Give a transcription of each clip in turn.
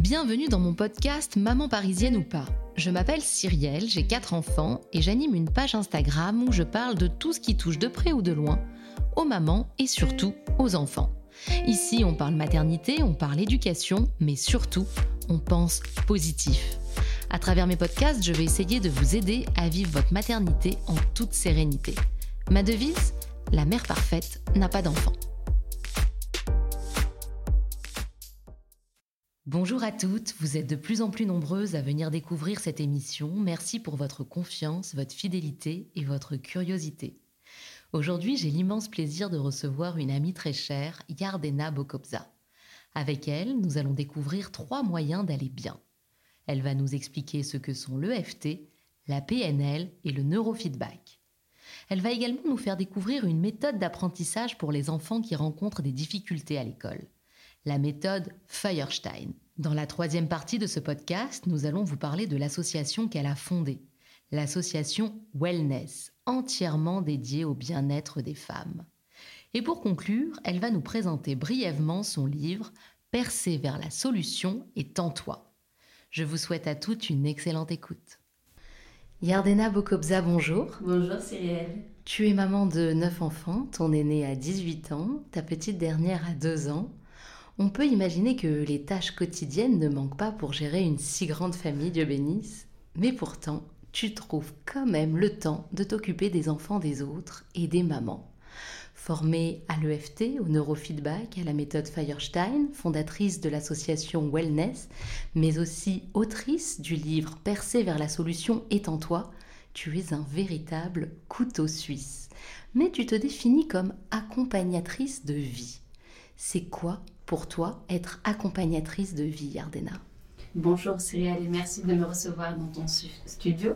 Bienvenue dans mon podcast Maman parisienne ou pas. Je m'appelle Cyrielle, j'ai 4 enfants et j'anime une page Instagram où je parle de tout ce qui touche de près ou de loin aux mamans et surtout aux enfants. Ici, on parle maternité, on parle éducation, mais surtout, on pense positif. À travers mes podcasts, je vais essayer de vous aider à vivre votre maternité en toute sérénité. Ma devise La mère parfaite n'a pas d'enfant. Bonjour à toutes, vous êtes de plus en plus nombreuses à venir découvrir cette émission. Merci pour votre confiance, votre fidélité et votre curiosité. Aujourd'hui, j'ai l'immense plaisir de recevoir une amie très chère, Yardena Bokobza. Avec elle, nous allons découvrir trois moyens d'aller bien. Elle va nous expliquer ce que sont l'EFT, la PNL et le neurofeedback. Elle va également nous faire découvrir une méthode d'apprentissage pour les enfants qui rencontrent des difficultés à l'école la méthode Feuerstein. Dans la troisième partie de ce podcast, nous allons vous parler de l'association qu'elle a fondée, l'association Wellness, entièrement dédiée au bien-être des femmes. Et pour conclure, elle va nous présenter brièvement son livre Percer vers la solution et tends-toi. Je vous souhaite à toutes une excellente écoute. Yardena Bokobza, bonjour. Bonjour Cyrielle. Tu es maman de 9 enfants, ton aîné a 18 ans, ta petite dernière a 2 ans. On peut imaginer que les tâches quotidiennes ne manquent pas pour gérer une si grande famille, Dieu bénisse, mais pourtant, tu trouves quand même le temps de t'occuper des enfants des autres et des mamans. Formée à l'EFT, au neurofeedback, à la méthode Firestein, fondatrice de l'association Wellness, mais aussi autrice du livre Percer vers la solution étant toi, tu es un véritable couteau suisse. Mais tu te définis comme accompagnatrice de vie. C'est quoi pour toi être accompagnatrice de vie, Yardena Bonjour Cyrielle et merci de me recevoir dans ton studio.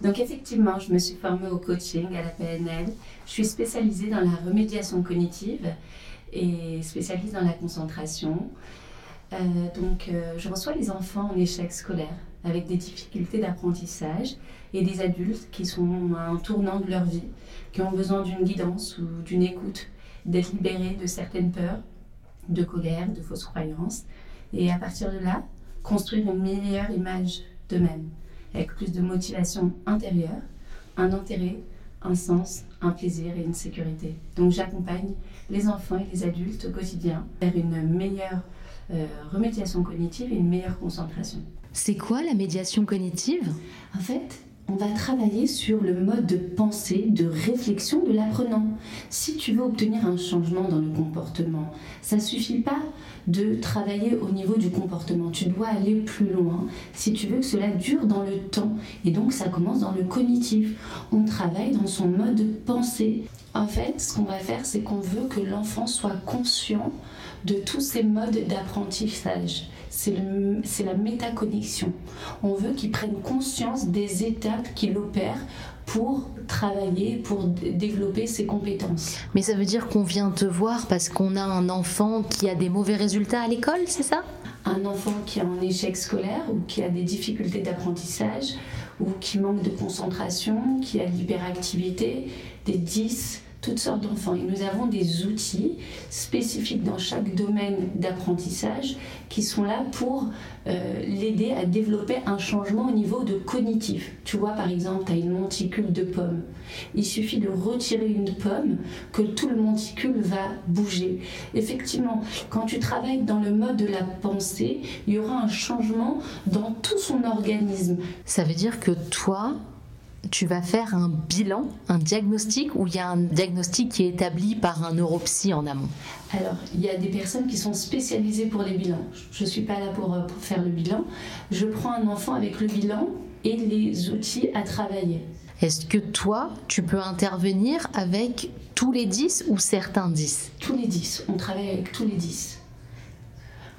Donc effectivement, je me suis formée au coaching à la PNL. Je suis spécialisée dans la remédiation cognitive et spécialiste dans la concentration. Euh, donc euh, je reçois les enfants en échec scolaire avec des difficultés d'apprentissage et des adultes qui sont à un tournant de leur vie, qui ont besoin d'une guidance ou d'une écoute, d'être libérés de certaines peurs de colère, de fausses croyances. Et à partir de là, construire une meilleure image d'eux-mêmes, avec plus de motivation intérieure, un intérêt, un sens, un plaisir et une sécurité. Donc j'accompagne les enfants et les adultes au quotidien vers une meilleure euh, remédiation cognitive et une meilleure concentration. C'est quoi la médiation cognitive? En fait, on va travailler sur le mode de pensée, de réflexion de l'apprenant. Si tu veux obtenir un changement dans le comportement, ça ne suffit pas de travailler au niveau du comportement. Tu dois aller plus loin si tu veux que cela dure dans le temps. Et donc ça commence dans le cognitif. On travaille dans son mode de pensée. En fait, ce qu'on va faire, c'est qu'on veut que l'enfant soit conscient de tous ces modes d'apprentissage c'est la métaconnexion. On veut qu'il prenne conscience des étapes qu'il opère pour travailler, pour développer ses compétences. Mais ça veut dire qu'on vient te voir parce qu'on a un enfant qui a des mauvais résultats à l'école, c'est ça? Un enfant qui a un échec scolaire ou qui a des difficultés d'apprentissage ou qui manque de concentration, qui a l'hyperactivité, des 10, toutes sortes d'enfants. Et nous avons des outils spécifiques dans chaque domaine d'apprentissage qui sont là pour euh, l'aider à développer un changement au niveau de cognitif. Tu vois, par exemple, tu as une monticule de pommes. Il suffit de retirer une pomme que tout le monticule va bouger. Effectivement, quand tu travailles dans le mode de la pensée, il y aura un changement dans tout son organisme. Ça veut dire que toi, tu vas faire un bilan, un diagnostic, ou il y a un diagnostic qui est établi par un neuropsy en amont Alors, il y a des personnes qui sont spécialisées pour les bilans. Je ne suis pas là pour, pour, faire le bilan. Je prends un enfant avec le bilan et les outils à travailler. Est-ce que toi, tu peux intervenir avec tous les 10 ou certains 10 Tous les 10. On travaille avec tous les 10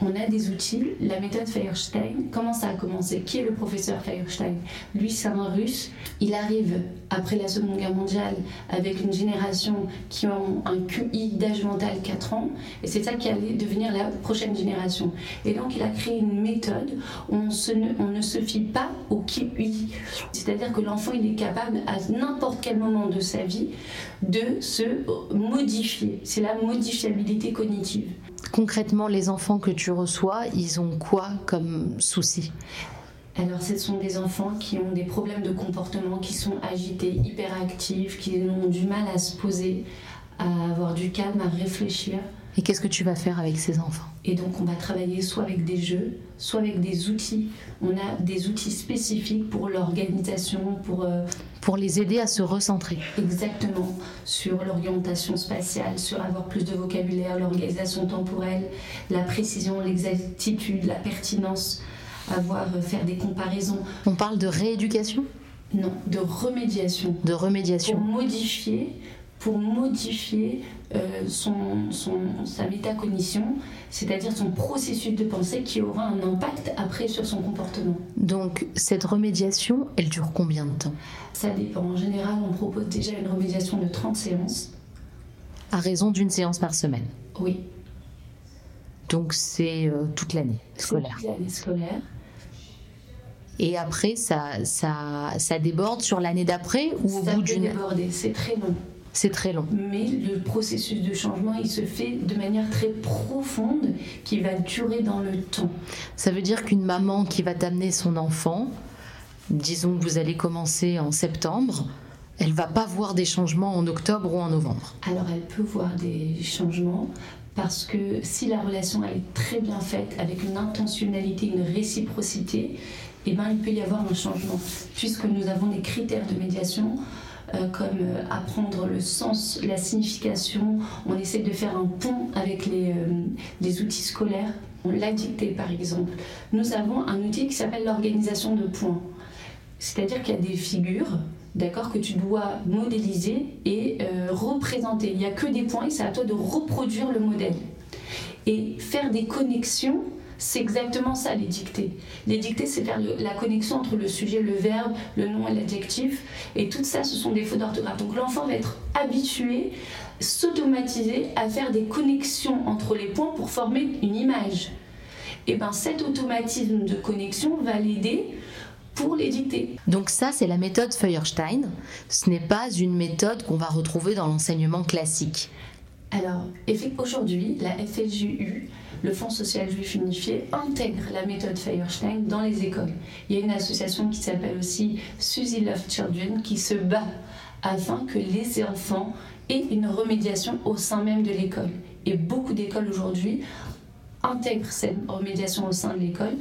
on a des outils. La méthode Firestein, comment ça a commencé? Qui est le professeur Firestein Lui, c'est un russe. Il arrive après la Seconde Guerre mondiale avec une génération qui ont un QI d'âge mental 4 ans. Et c'est ça qui allait devenir la prochaine génération. Et donc, il a créé une méthode où on, on ne se fie pas au QI. C'est-à-dire que l'enfant, il est capable à n'importe quel moment de sa vie de se modifier. C'est la modifiabilité cognitive. Concrètement, les enfants que tu reçois, ils ont quoi comme soucis alors, ce sont des enfants qui ont des problèmes de comportement, qui sont agités, hyperactifs, qui ont du mal à se poser, à avoir du calme, à réfléchir. Et qu'est-ce que tu vas faire avec ces enfants? Et donc, on va travailler soit avec des jeux, soit avec des outils. On a des outils spécifiques pour l'organisation, pour... Euh, pour les aider à se recentrer. Exactement, sur l'orientation spatiale, sur avoir plus de vocabulaire, l'organisation temporelle, la précision, l'exactitude, la pertinence avoir, euh, faire des comparaisons. On parle de rééducation? Non, de remédiation. De remédiation. Pour modifier, pour modifier euh, son, son, sa métacognition, c'est-à-dire son processus de pensée qui aura un impact après sur son comportement. Donc cette remédiation, elle dure combien de temps? Ça dépend. En général, on propose déjà une remédiation de 30 séances. À raison d'une séance par semaine? Oui. Donc c'est euh, toute l'année scolaire. Toute l'année scolaire. Et après, ça, ça, ça déborde sur l'année d'après ou au bout d'une. Ça déborder, c'est très long. C'est très long. Mais le processus de changement, il se fait de manière très profonde qui va durer dans le temps. Ça veut dire qu'une maman qui va t'amener son enfant, disons que vous allez commencer en septembre, elle va pas voir des changements en octobre ou en novembre. Alors elle peut voir des changements parce que si la relation est très bien faite avec une intentionnalité, une réciprocité, eh ben, il peut y avoir un changement, puisque nous avons des critères de médiation. Euh, comme euh, apprendre le sens, la signification. On essaie de faire un pont avec les, euh, outils scolaires. La dictée, par exemple. Nous avons un outil qui s'appelle l'organisation de points. C'est-à-dire qu'il y a des figures d'accord, que tu dois modéliser et représenter. Il n'y a que des points et c'est à toi de reproduire le modèle. Et faire des connexions c'est exactement ça, les dictées. Les dictées, c'est faire la connexion entre le sujet, le verbe, le nom et l'adjectif. Et tout ça, ce sont des fautes d'orthographe. Donc l'enfant va être habitué, s'automatiser à faire des connexions entre les points pour former une image. Et bien cet automatisme de connexion va l'aider pour les dictées. Donc ça, c'est la méthode Feuerstein. Ce n'est pas une méthode qu'on va retrouver dans l'enseignement classique. Alors, aujourd'hui, la FSJU le Fonds social juif unifié intègre la méthode Feuerstein dans les écoles. Il y a une association qui s'appelle aussi Suzy Love Children qui se bat afin que les enfants aient une remédiation au sein même de l'école. Et beaucoup d'écoles aujourd'hui intègrent cette remédiation au sein de l'école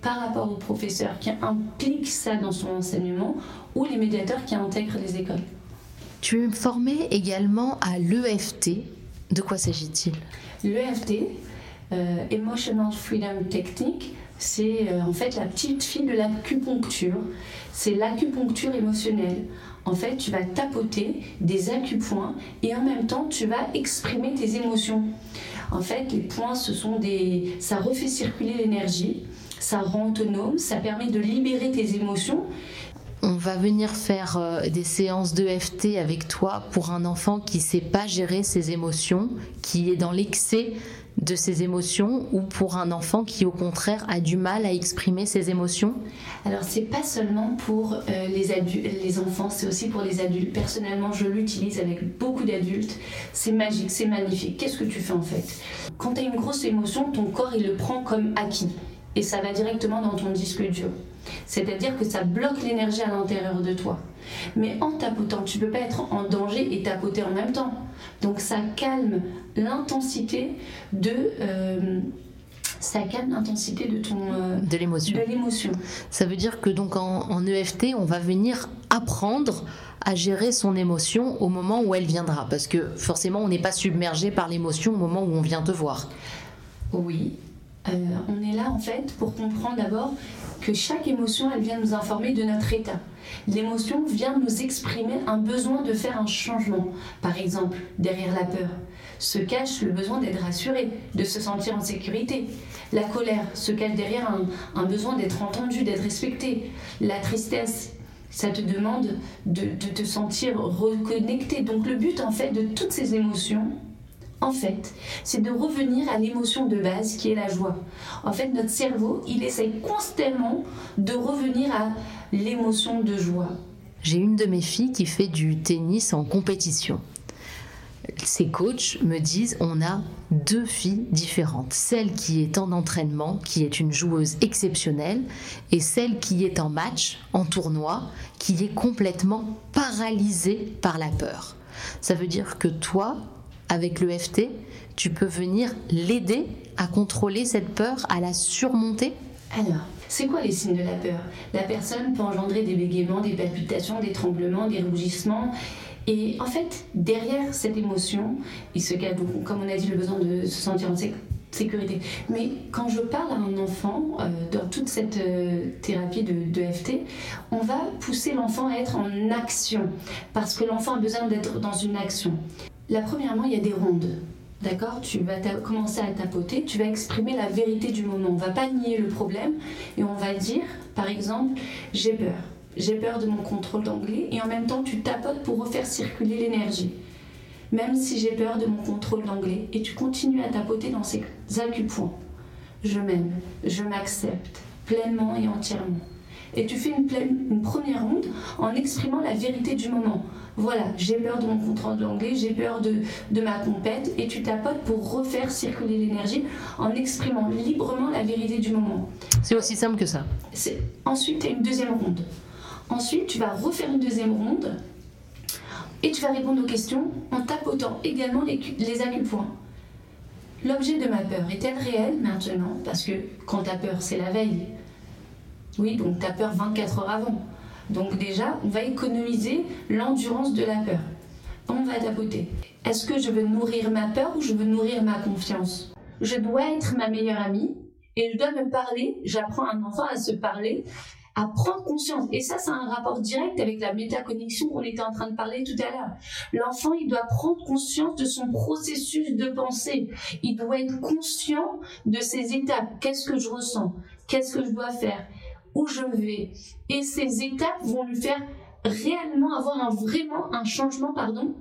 par rapport aux professeurs qui impliquent ça dans son enseignement ou les médiateurs qui intègrent les écoles. Tu es formé également à l'EFT. De quoi s'agit-il? L'EFT, euh, Emotional Freedom Technique, c'est euh, en fait la petite fille de l'acupuncture. C'est l'acupuncture émotionnelle. En fait, tu vas tapoter des acupoints et en même temps, tu vas exprimer tes émotions. En fait, les points, ce sont des, ça refait circuler l'énergie, ça rend autonome, ça permet de libérer tes émotions. On va venir faire euh, des séances d'EFT avec toi pour un enfant qui ne sait pas gérer ses émotions, qui est dans l'excès de ses émotions ou pour un enfant qui au contraire a du mal à exprimer ses émotions? Alors c'est pas seulement pour euh, les enfants, c'est aussi pour les adultes. Personnellement, je l'utilise avec beaucoup d'adultes. C'est magique, c'est magnifique. Qu'est-ce que tu fais en fait? Quand tu as une grosse émotion, ton corps il le prend comme acquis et ça va directement dans ton disque dur. C'est-à-dire que ça bloque l'énergie à l'intérieur de toi. Mais en tapotant, tu ne peux pas être en danger et tapoter en même temps. Donc ça calme l'intensité de euh, ça calme l'intensité de ton euh, de l'émotion. De l'émotion. Ça veut dire que donc en, en, EFT, on va venir apprendre à gérer son émotion au moment où elle viendra, parce que forcément, on n'est pas submergé par l'émotion au moment où on vient te voir. Oui, on est là en fait pour comprendre d'abord que chaque émotion, elle vient nous informer de notre état. L'émotion vient nous exprimer un besoin de faire un changement. Par exemple, derrière la peur se cache le besoin d'être rassuré, de se sentir en sécurité. La colère se cache derrière un, besoin d'être entendu, d'être respecté. La tristesse, ça te demande de, de te sentir reconnecté. Donc le but en fait de toutes ces émotions, en fait, c'est de revenir à l'émotion de base qui est la joie. En fait, notre cerveau, il essaye constamment de revenir à l'émotion de joie. J'ai une de mes filles qui fait du tennis en compétition. ces coachs me disent on a deux filles différentes. Celle qui est en entraînement, qui est une joueuse exceptionnelle, et celle qui est en match, en tournoi, qui est complètement paralysée par la peur. Ça veut dire que toi, avec l'EFT, tu peux venir l'aider à contrôler cette peur, à la surmonter Alors, c'est quoi les signes de la peur? La personne peut engendrer des bégaiements, des palpitations, des tremblements, des rougissements. Et en fait, derrière cette émotion, il se cache, comme on a dit, le besoin de se sentir en sécurité. Mais quand je parle à un enfant, euh, dans toute cette euh, thérapie de, de, FT, on va pousser l'enfant à être en action, parce que l'enfant a besoin d'être dans une action. La premièrement, il y a des rondes. D'accord? Tu vas commencer à tapoter, tu vas exprimer la vérité du moment. On va pas nier le problème et on va dire, par exemple, j'ai peur. J'ai peur de mon contrôle d'anglais et en même temps tu tapotes pour refaire circuler l'énergie. Même si j'ai peur de mon contrôle d'anglais et tu continues à tapoter dans ces acupoints. Je m'aime, je m'accepte pleinement et entièrement. Et tu fais une première ronde en exprimant la vérité du moment. Voilà, j'ai peur de mon contrôle d'anglais, j'ai peur de, de ma compète, et tu tapotes pour refaire circuler l'énergie en exprimant librement la vérité du moment. C'est aussi simple que ça. Ensuite, tu as une deuxième ronde. Ensuite, tu vas refaire une deuxième ronde et tu vas répondre aux questions en tapotant également les, les acupoints. L'objet de ma peur est-elle réelle maintenant? Parce que quand tu as peur, c'est la veille. Oui, donc tu as peur 24 heures avant. Donc déjà, on va économiser l'endurance de la peur. On va tapoter. Est-ce que je veux nourrir ma peur ou je veux nourrir ma confiance? Je dois être ma meilleure amie et je dois me parler. J'apprends un enfant à se parler, à prendre conscience. Et ça, c'est un rapport direct avec la métaconnexion qu'on était en train de parler tout à l'heure. L'enfant, il doit prendre conscience de son processus de pensée. Il doit être conscient de ses étapes. Qu'est-ce que je ressens? Qu'est-ce que je dois faire? Où je vais. Et ces étapes vont lui faire réellement avoir un, vraiment un changement, pardon,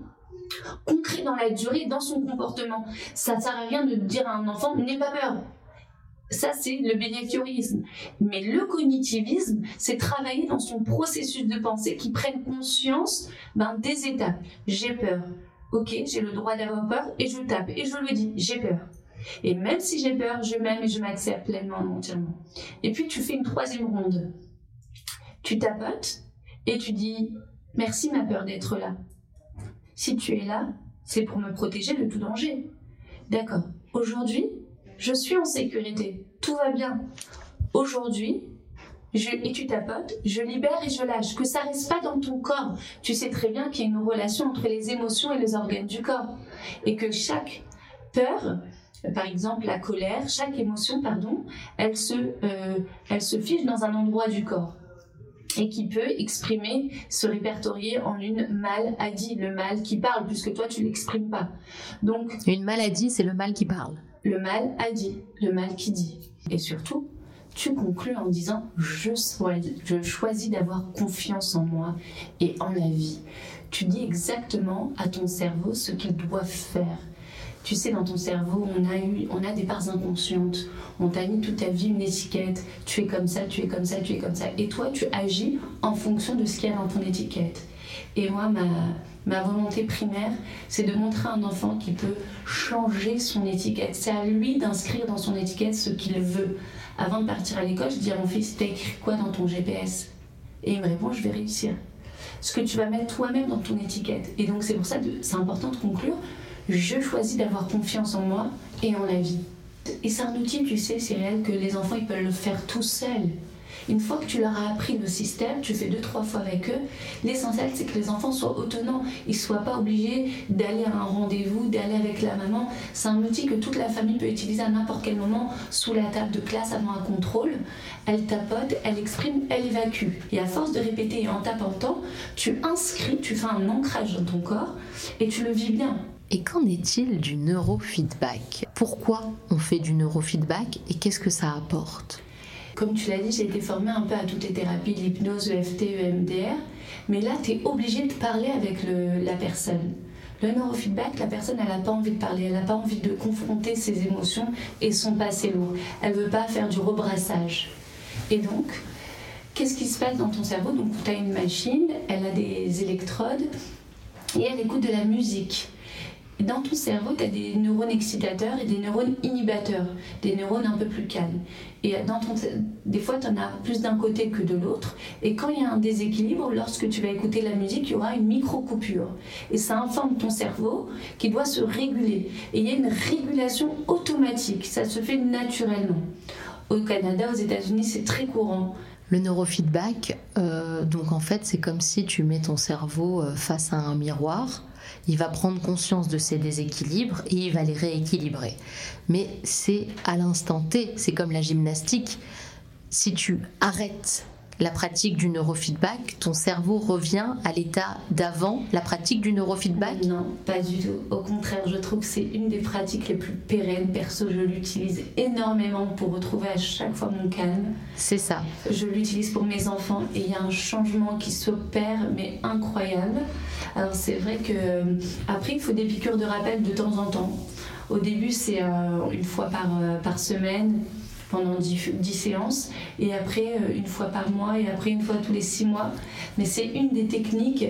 concret dans la durée, dans son comportement. Ça ne sert à rien de dire à un enfant, n'aie pas peur. Ça, c'est le bénéfiorisme. Mais le cognitivisme, c'est travailler dans son processus de pensée qui prenne conscience ben, des étapes. J'ai peur. Ok, j'ai le droit d'avoir peur et je tape et je le dis, j'ai peur. Et même si j'ai peur, je m'aime et je m'accepte pleinement, entièrement. Et puis tu fais une troisième ronde. Tu tapotes et tu dis Merci ma peur d'être là. Si tu es là, c'est pour me protéger de tout danger. D'accord. Aujourd'hui, je suis en sécurité. Tout va bien. Aujourd'hui, et tu tapotes, je libère et je lâche. Que ça reste pas dans ton corps. Tu sais très bien qu'il y a une relation entre les émotions et les organes du corps. Et que chaque peur par exemple la colère, chaque émotion, pardon, elle se, euh, elle se fiche dans un endroit du corps et qui peut exprimer, se répertorier en une maladie, le mal qui parle, puisque toi tu l'exprimes pas. Donc une maladie, c'est le mal qui parle. Le mal a dit, le mal qui dit. Et surtout, tu conclus en disant je, je choisis d'avoir confiance en moi et en la vie. Tu dis exactement à ton cerveau ce qu'il doit faire tu sais, dans ton cerveau, on a, eu, on a des parts inconscientes. On t'a mis toute ta vie une étiquette. Tu es comme ça, tu es comme ça, tu es comme ça. Et toi, tu agis en fonction de ce qu'il y a dans ton étiquette. Et moi, ma, ma volonté primaire, c'est de montrer à un enfant qui peut changer son étiquette. C'est à lui d'inscrire dans son étiquette ce qu'il veut. Avant de partir à l'école, je dis à mon fils, t'as écrit quoi dans ton GPS Et il me répond, je vais réussir. Ce que tu vas mettre toi-même dans ton étiquette. Et donc c'est pour ça que c'est important de conclure je choisis d'avoir confiance en moi et en la vie. Et c'est un outil, tu sais, réel que les enfants ils peuvent le faire tout seuls. Une fois que tu leur as appris le système, tu fais deux, trois fois avec eux, l'essentiel c'est que les enfants soient autonomes. Ils ne soient pas obligés d'aller à un rendez-vous, d'aller avec la maman. C'est un outil que toute la famille peut utiliser à n'importe quel moment sous la table de classe avant un contrôle. Elle tapote, elle exprime, elle évacue. Et à force de répéter et en tapotant, tu inscris, tu fais un ancrage dans ton corps et tu le vis bien. Et qu'en est-il du neurofeedback? Pourquoi on fait du neurofeedback et qu'est-ce que ça apporte? Comme tu l'as dit, j'ai été formée un peu à toutes les thérapies, l'hypnose, EFT, EMDR, mais là, tu es obligé de parler avec la personne. Le neurofeedback, la personne, elle n'a pas envie de parler, elle n'a pas envie de confronter ses émotions et son passé lourd. Elle veut pas faire du rebrassage. Et donc, qu'est-ce qui se passe dans ton cerveau? Donc, tu as une machine, elle a des électrodes et elle écoute de la musique. Dans ton cerveau, tu as des neurones excitateurs et des neurones inhibateurs, des neurones un peu plus calmes. Et des fois, tu en as plus d'un côté que de l'autre. Et quand il y a un déséquilibre, lorsque tu vas écouter la musique, il y aura une micro-coupure. Et ça informe ton cerveau qui doit se réguler. Et il y a une régulation automatique. Ça se fait naturellement. Au Canada, aux États-Unis, c'est très courant. Le neurofeedback, euh, donc en fait, c'est comme si tu mets ton cerveau euh, face à un miroir. Il va prendre conscience de ses déséquilibres et il va les rééquilibrer. Mais c'est à l'instant T, c'est comme la gymnastique. Si tu arrêtes la pratique du neurofeedback, ton cerveau revient à l'état d'avant la pratique du neurofeedback? Non, pas du tout. Au contraire, je trouve que c'est une des pratiques les plus pérennes. Perso, je l'utilise énormément pour retrouver à chaque fois mon calme. C'est ça. Je l'utilise pour mes enfants et il y a un changement qui s'opère, mais incroyable. Alors c'est vrai que euh, après, il faut des piqûres de rappel de temps en temps. Au début, c'est euh, une fois par, euh, par semaine pendant 10, séances, et après euh, une fois par mois, et après une fois tous les 6 mois. Mais c'est une des techniques,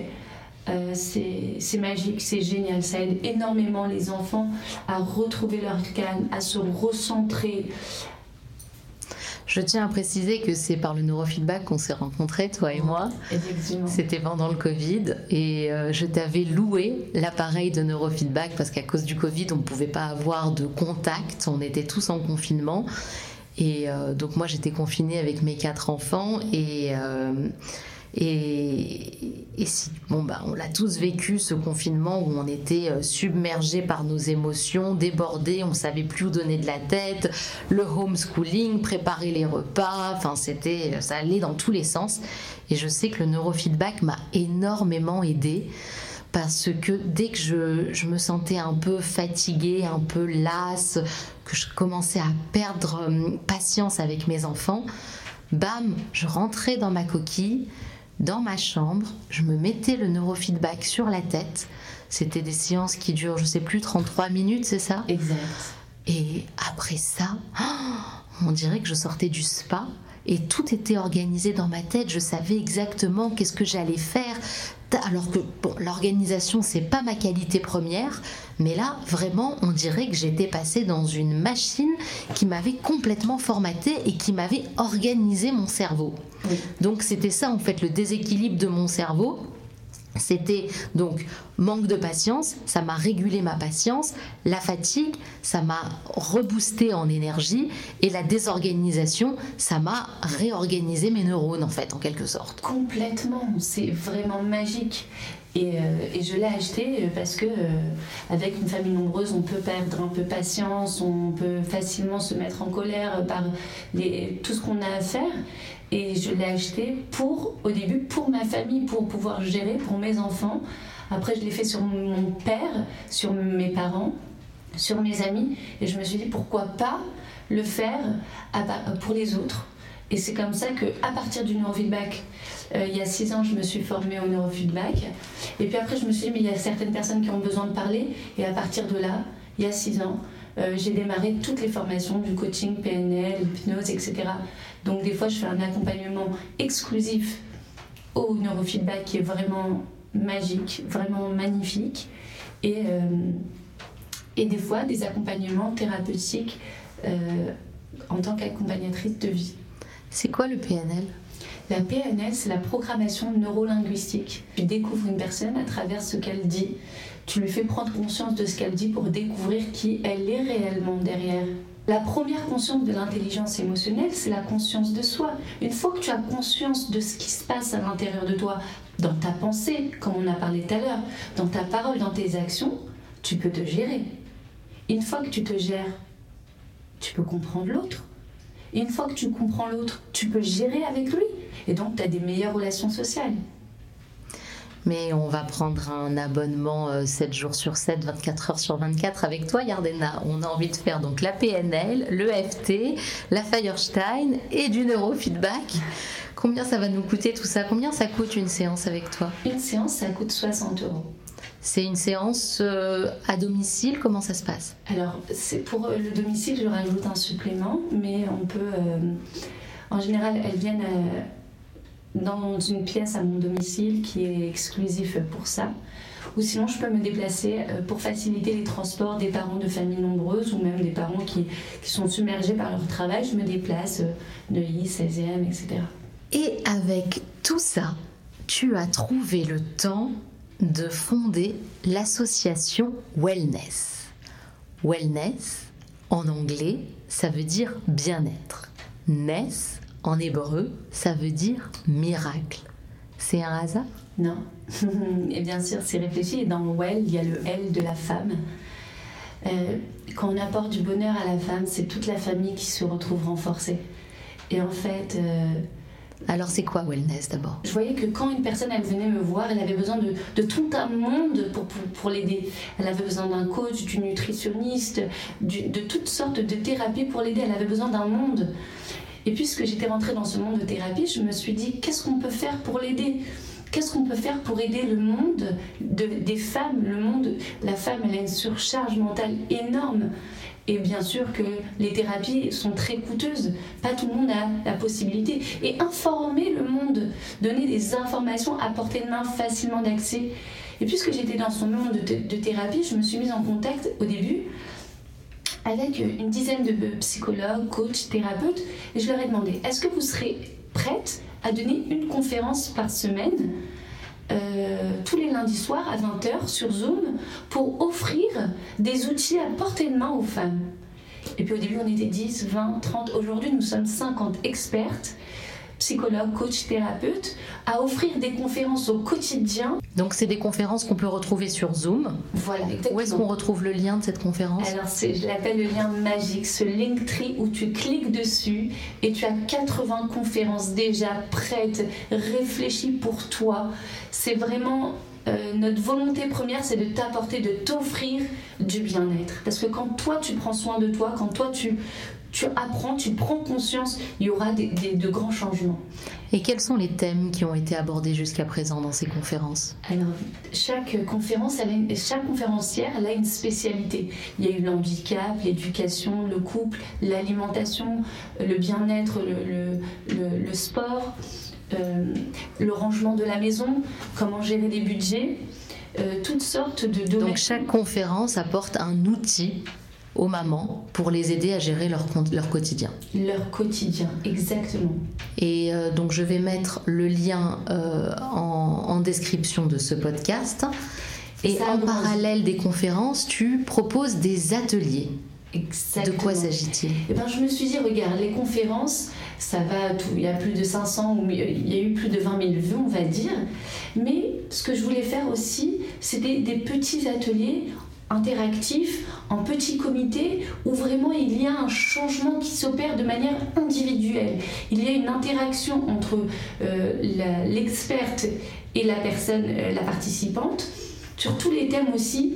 euh, c'est magique, c'est génial, ça aide énormément les enfants à retrouver leur calme, à se recentrer. Je tiens à préciser que c'est par le neurofeedback qu'on s'est rencontrés, toi et moi. C'était pendant le Covid et euh, je t'avais loué l'appareil de neurofeedback parce qu'à cause du Covid, on ne pouvait pas avoir de contact, on était tous en confinement. Et euh, donc moi j'étais confinée avec mes quatre enfants et euh, et, si, bon bah on l'a tous vécu ce confinement où on était euh, submergé par nos émotions, débordé, on savait plus où donner de la tête, le homeschooling, préparer les repas, enfin c'était ça allait dans tous les sens. Et je sais que le neurofeedback m'a énormément aidé parce que dès que je, me sentais un peu fatiguée, un peu lasse, que je commençais à perdre euh, patience avec mes enfants, bam, je rentrais dans ma coquille, dans ma chambre, je me mettais le neurofeedback sur la tête. C'était des séances qui durent, je sais plus, 33 minutes, c'est ça? Exact. Et après ça, on dirait que je sortais du spa et tout était organisé dans ma tête. Je savais exactement qu'est-ce que j'allais faire. Alors que bon, l'organisation c'est pas ma qualité première, mais là vraiment on dirait que j'étais passée dans une machine qui m'avait complètement formatée et qui m'avait organisé mon cerveau. Donc c'était ça en fait le déséquilibre de mon cerveau c'était donc manque de patience, ça m'a régulé ma patience, la fatigue, ça m'a reboosté en énergie et la désorganisation, ça m'a réorganisé mes neurones en fait en quelque sorte. Complètement, c'est vraiment magique. Et, euh, je l'ai acheté parce que euh, avec une famille nombreuse, on peut perdre un peu patience, on peut facilement se mettre en colère par tout ce qu'on a à faire. Et je l'ai acheté pour, au début, pour ma famille, pour pouvoir gérer, pour mes enfants. Après, je l'ai fait sur mon père, sur mes parents, sur mes amis. Et je me suis dit, pourquoi pas le faire pour les autres et c'est comme ça que, à partir du neurofeedback, euh, il y a six ans, je me suis formée au neurofeedback. Et puis après, je me suis dit, mais il y a certaines personnes qui ont besoin de parler. Et à partir de là, il y a six ans, euh, j'ai démarré toutes les formations du coaching, PNL, hypnose, etc. Donc des fois, je fais un accompagnement exclusif au neurofeedback qui est vraiment magique, vraiment magnifique. Et, euh, et des fois, des accompagnements thérapeutiques en tant qu'accompagnatrice de vie. C'est quoi le PNL La PNL, c'est la programmation neurolinguistique. Tu découvres une personne à travers ce qu'elle dit. Tu lui fais prendre conscience de ce qu'elle dit pour découvrir qui elle est réellement derrière. La première conscience de l'intelligence émotionnelle, c'est la conscience de soi. Une fois que tu as conscience de ce qui se passe à l'intérieur de toi, dans ta pensée, comme on a parlé tout à l'heure, dans ta parole, dans tes actions, tu peux te gérer. Une fois que tu te gères, tu peux comprendre l'autre. Une fois que tu comprends l'autre, tu peux gérer avec lui. Et donc, tu as des meilleures relations sociales. Mais on va prendre un abonnement 7 euh, jours sur 7, 24 heures sur 24 avec toi, Yardena. On a envie de faire donc la PNL, le FT, la Firestein et du neurofeedback. Combien ça va nous coûter tout ça? Combien ça coûte une séance avec toi? Une séance, ça coûte 60 euros. C'est une séance euh, à domicile, comment ça se passe? Alors, c'est pour euh, le domicile, je rajoute un supplément, mais on peut. Euh, en général, elles viennent dans une pièce à mon domicile qui est exclusive pour ça. ou sinon je peux me déplacer euh, pour faciliter les transports des parents de familles nombreuses ou même des parents qui, sont submergés par leur travail. Je me déplace euh, Neuilly, 16e, etc. Et avec tout ça, tu as trouvé le temps de fonder l'association Wellness. Wellness, en anglais, ça veut dire bien-être. Ness, en hébreu, ça veut dire miracle. C'est un hasard? Non. et bien sûr, c'est réfléchi. Et dans Well, il y a le L de la femme. Euh, quand on apporte du bonheur à la femme, c'est toute la famille qui se retrouve renforcée. Et en fait, euh, Alors c'est quoi Wellness d'abord? je voyais que quand une personne elle venait me voir, elle avait besoin de, de tout un monde pour, pour, pour l'aider. Elle avait besoin d'un coach, d'une nutritionniste, du- de toutes sortes de thérapies pour l'aider. Elle avait besoin d'un monde. Et puisque j'étais rentrée dans ce monde de thérapie, je me suis dit qu'est-ce qu'on peut faire pour l'aider? Qu'est-ce qu'on peut faire pour aider le monde de- des femmes? Le monde, la femme, elle a une surcharge mentale énorme. Et bien sûr que les thérapies sont très coûteuses. Pas tout le monde a la possibilité. Et informer le monde, donner des informations à portée de main, facilement d'accès. Et puisque j'étais dans ce monde de thérapie, je me suis mise en contact au début avec une dizaine de psychologues, coachs, thérapeutes, et je leur ai demandé est-ce que vous serez prête à donner une conférence par semaine euh, tous les lundis soirs à 20h sur Zoom pour offrir des outils à portée de main aux femmes? Et puis au début on était 10, 20, 30, aujourd'hui nous sommes 50 expertes, psychologues, coachs, thérapeutes, à offrir des conférences au quotidien. Donc c'est des conférences qu'on peut retrouver sur Zoom. Voilà, exactement. Où est-ce qu'on retrouve le lien de cette conférence? Alors, je l'appelle le lien magique, ce Linktree où tu cliques dessus et tu as 80 conférences déjà prêtes, réfléchies pour toi. C'est vraiment euh, notre volonté première, c'est de t'apporter, de t'offrir du bien-être. Parce que quand toi, tu prends soin de toi, quand toi, tu, tu apprends, tu prends conscience, il y aura des- des- de grands changements. Et quels sont les thèmes qui ont été abordés jusqu'à présent dans ces conférences? Alors, chaque conférence, elle a une- chaque conférencière, elle a une spécialité. Il y a eu l'handicap, l'éducation, le couple, l'alimentation, le bien-être, le, le- le- le sport, euh, le rangement de la maison, comment gérer les budgets, euh, toutes sortes de domaines. Donc chaque conférence apporte un outil aux mamans pour les aider à gérer leur, leur quotidien. Leur quotidien, exactement. Et euh, donc je vais mettre le lien euh, en, en description de ce podcast. Et Ça, en parallèle des conférences, tu proposes des ateliers. Exactement. De quoi s'agit-il? Eh ben, je me suis dit, regarde, les conférences, ça va, tout, il y a plus de 500, ou il y a eu plus de 20 000 vues, on va dire. Mais ce que je voulais faire aussi, c'était des petits ateliers interactifs, en petits comités, où vraiment il y a un changement qui s'opère de manière individuelle. Il y a une interaction entre euh, l'experte et la personne, euh, la participante, sur tous les thèmes aussi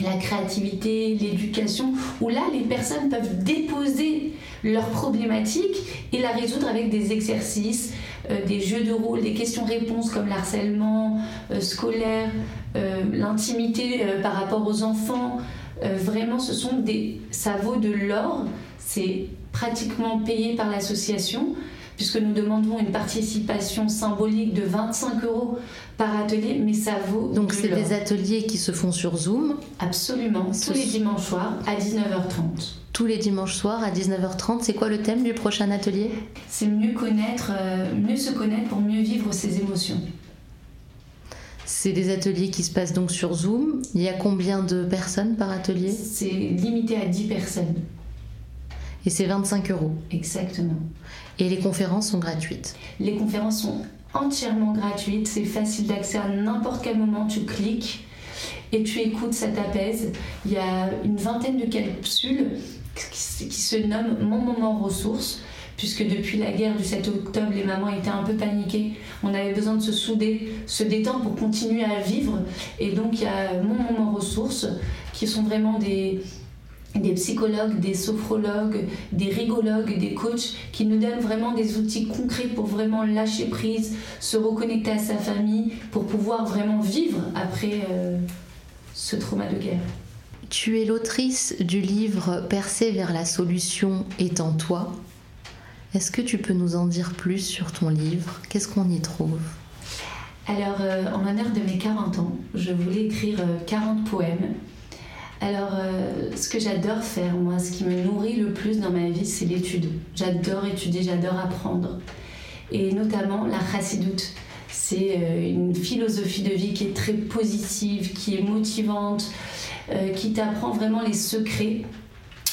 la créativité, l'éducation, où là les personnes peuvent déposer leurs problématiques et la résoudre avec des exercices, euh, des jeux de rôle, des questions-réponses comme l'harcèlement euh, scolaire, euh, l'intimité par rapport aux enfants. Vraiment, ce sont des, ça vaut de l'or. C'est pratiquement payé par l'association puisque nous demandons une participation symbolique de 25 euros par atelier, mais ça vaut Donc c'est des ateliers qui se font sur Zoom Absolument, tous les dimanches soirs à 19h30. tous les dimanches soirs à 19h30. C'est quoi le thème du prochain atelier? C'est mieux connaître, euh, mieux se connaître pour mieux vivre ses émotions. C'est des ateliers qui se passent donc sur Zoom. Il y a combien de personnes par atelier? C'est limité à 10 personnes, Et c'est 25 euros. exactement. Et les conférences sont gratuites. Les conférences sont entièrement gratuites, c'est facile d'accès à n'importe quel moment, tu cliques et tu écoutes, ça t'apaise. Il y a une vingtaine de capsules qui, se nomment Mon moment ressources, puisque depuis la guerre du 7 octobre, les mamans étaient un peu paniquées. On avait besoin de se souder, se détendre pour continuer à vivre. Et donc il y a Mon moment ressources, qui sont vraiment des, des psychologues, des sophrologues, des rigologues, des coachs qui nous donnent vraiment des outils concrets pour vraiment lâcher prise, se reconnecter à sa famille, pour pouvoir vraiment vivre après euh, ce trauma de guerre. Tu es l'autrice du livre Percer vers la solution est en toi. Est-ce que tu peux nous en dire plus sur ton livre? Qu'est-ce qu'on y trouve? Alors, euh, en l'honneur de mes 40 ans, je voulais écrire 40 euh, poèmes. Alors, euh, ce que j'adore faire, moi, ce qui me nourrit le plus dans ma vie, c'est l'étude. J'adore étudier, j'adore apprendre. Et notamment la chassidoute. C'est une philosophie de vie qui est très positive, qui est motivante, qui t'apprend vraiment les secrets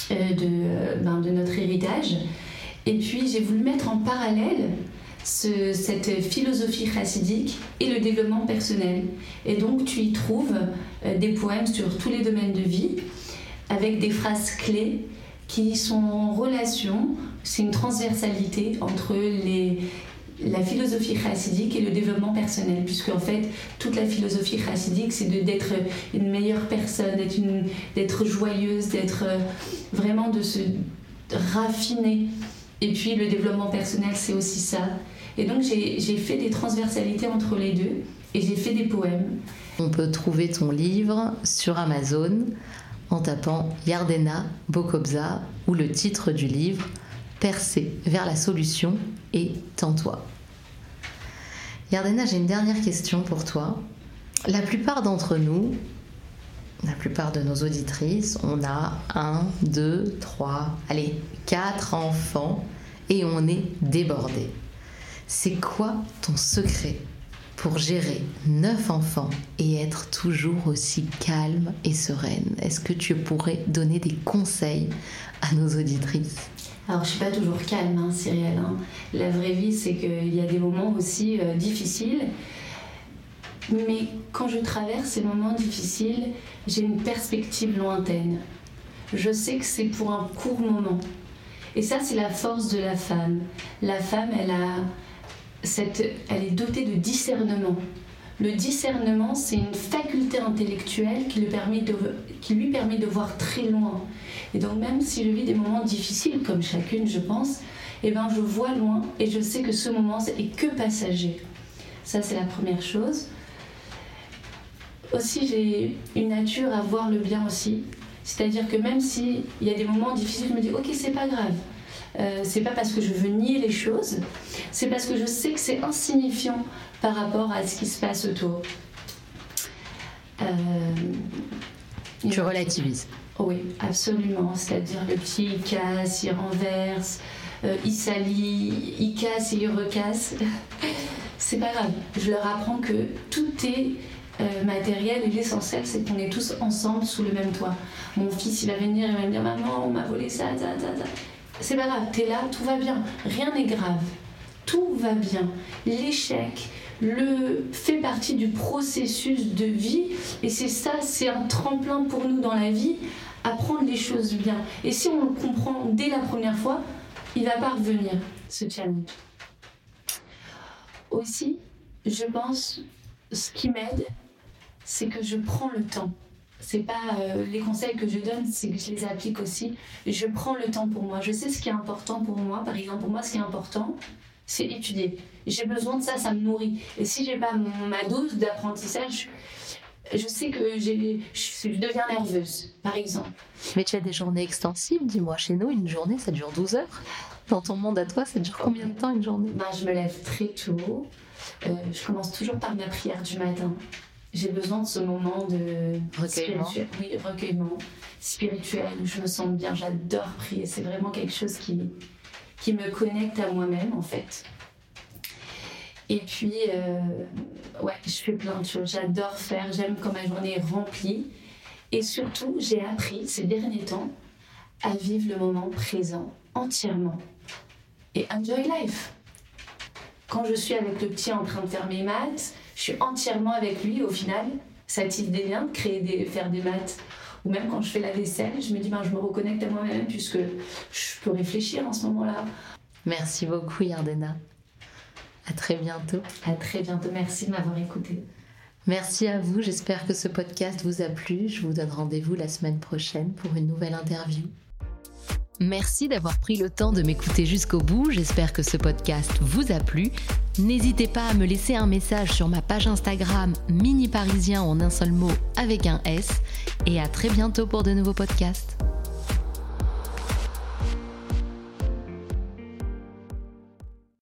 de, ben, de notre héritage. Et puis, j'ai voulu mettre en parallèle cette philosophie chassidique et le développement personnel. Et donc tu y trouves euh, des poèmes sur tous les domaines de vie avec des phrases clés qui sont en relation, c'est une transversalité entre les, la philosophie chassidique et le développement personnel, puisque en fait, toute la philosophie chassidique, c'est d'être une meilleure personne, d'être joyeuse, d'être euh, vraiment de se raffiner. Et puis le développement personnel, c'est aussi ça. Et donc j'ai fait des transversalités entre les deux et j'ai fait des poèmes. On peut trouver ton livre sur Amazon en tapant Yardena Bokobza ou le titre du livre Percer vers la solution et tends-toi. Yardena, j'ai une dernière question pour toi. La plupart d'entre nous, la plupart de nos auditrices, on a un, deux, trois, allez, quatre enfants et on est débordé. C'est quoi ton secret? Pour gérer neuf enfants et être toujours aussi calme et sereine Est-ce que tu pourrais donner des conseils à nos auditrices? Alors, je suis pas toujours calme, hein, Cyrielle. Hein. La vraie vie, c'est qu'il y a des moments aussi euh, difficiles. Mais quand je traverse ces moments difficiles, j'ai une perspective lointaine. Je sais que c'est pour un court moment. Et ça, c'est la force de la femme. La femme, elle a elle est dotée de discernement. Le discernement, c'est une faculté intellectuelle qui lui, permet de, voir très loin. Et donc même si je vis des moments difficiles, comme chacune, je pense, eh ben, je vois loin et je sais que ce moment est que passager. Ça, c'est la première chose. Aussi, j'ai une nature à voir le bien aussi. C'est-à-dire que même s'il y a des moments difficiles, je me dis, ok, c'est pas grave. Euh, c'est pas parce que je veux nier les choses, c'est parce que je sais que c'est insignifiant par rapport à ce qui se passe autour. Euh, tu relativises. Oui, absolument. C'est-à-dire le petit, il casse, il renverse, euh, il salit, il casse et il recasse. c'est pas grave. Je leur apprends que tout est matériel et l'essentiel, c'est qu'on est tous ensemble sous le même toit. Mon fils, il va venir, il va me dire Maman, on m'a volé ça, ça, ça, ça c'est pas grave, t'es là, tout va bien, rien n'est grave, tout va bien. L'échec le fait partie du processus de vie et c'est ça, c'est un tremplin pour nous dans la vie, apprendre les choses bien. Et si on le comprend dès la première fois, il va pas revenir ce challenge. Aussi, je pense, ce qui m'aide, c'est que je prends le temps c'est pas euh, les conseils que je donne, c'est que je les applique aussi. Je prends le temps pour moi. Je sais ce qui est important pour moi. Par exemple, pour moi, ce qui est important, c'est étudier. J'ai besoin de ça, ça me nourrit. Et si j'ai pas ma dose d'apprentissage, je sais que je, je deviens nerveuse, par exemple. Mais tu as des journées extensives, dis-moi. Chez nous, une journée, ça dure 12 heures. Dans ton monde à toi, ça dure combien de temps une journée? Ben, Je me lève très tôt. Euh, je commence toujours par ma prière du matin j'ai besoin de ce moment de recueillement. Spirituel, oui, recueillement spirituel où je me sens bien. J'adore prier. C'est vraiment quelque chose qui, qui me connecte à moi-même en fait. Et puis, euh, ouais, je fais plein de choses. J'adore faire. J'aime quand ma journée est remplie. Et surtout, j'ai appris ces derniers temps à vivre le moment présent entièrement. Et enjoy life. Quand je suis avec le petit en train de faire mes maths, je suis entièrement avec lui. Au final, ça tisse des liens, créer des, faire des maths. Ou même quand je fais la vaisselle, je me dis, ben, je me reconnecte à moi-même puisque je peux réfléchir en ce moment-là. Merci beaucoup, Yardena. À très bientôt. À très bientôt. Merci de m'avoir écouté. Merci à vous. J'espère que ce podcast vous a plu. Je vous donne rendez-vous la semaine prochaine pour une nouvelle interview. Merci d'avoir pris le temps de m'écouter jusqu'au bout. J'espère que ce podcast vous a plu. N'hésitez pas à me laisser un message sur ma page Instagram Mini Parisien en un seul mot avec un S. Et à très bientôt pour de nouveaux podcasts.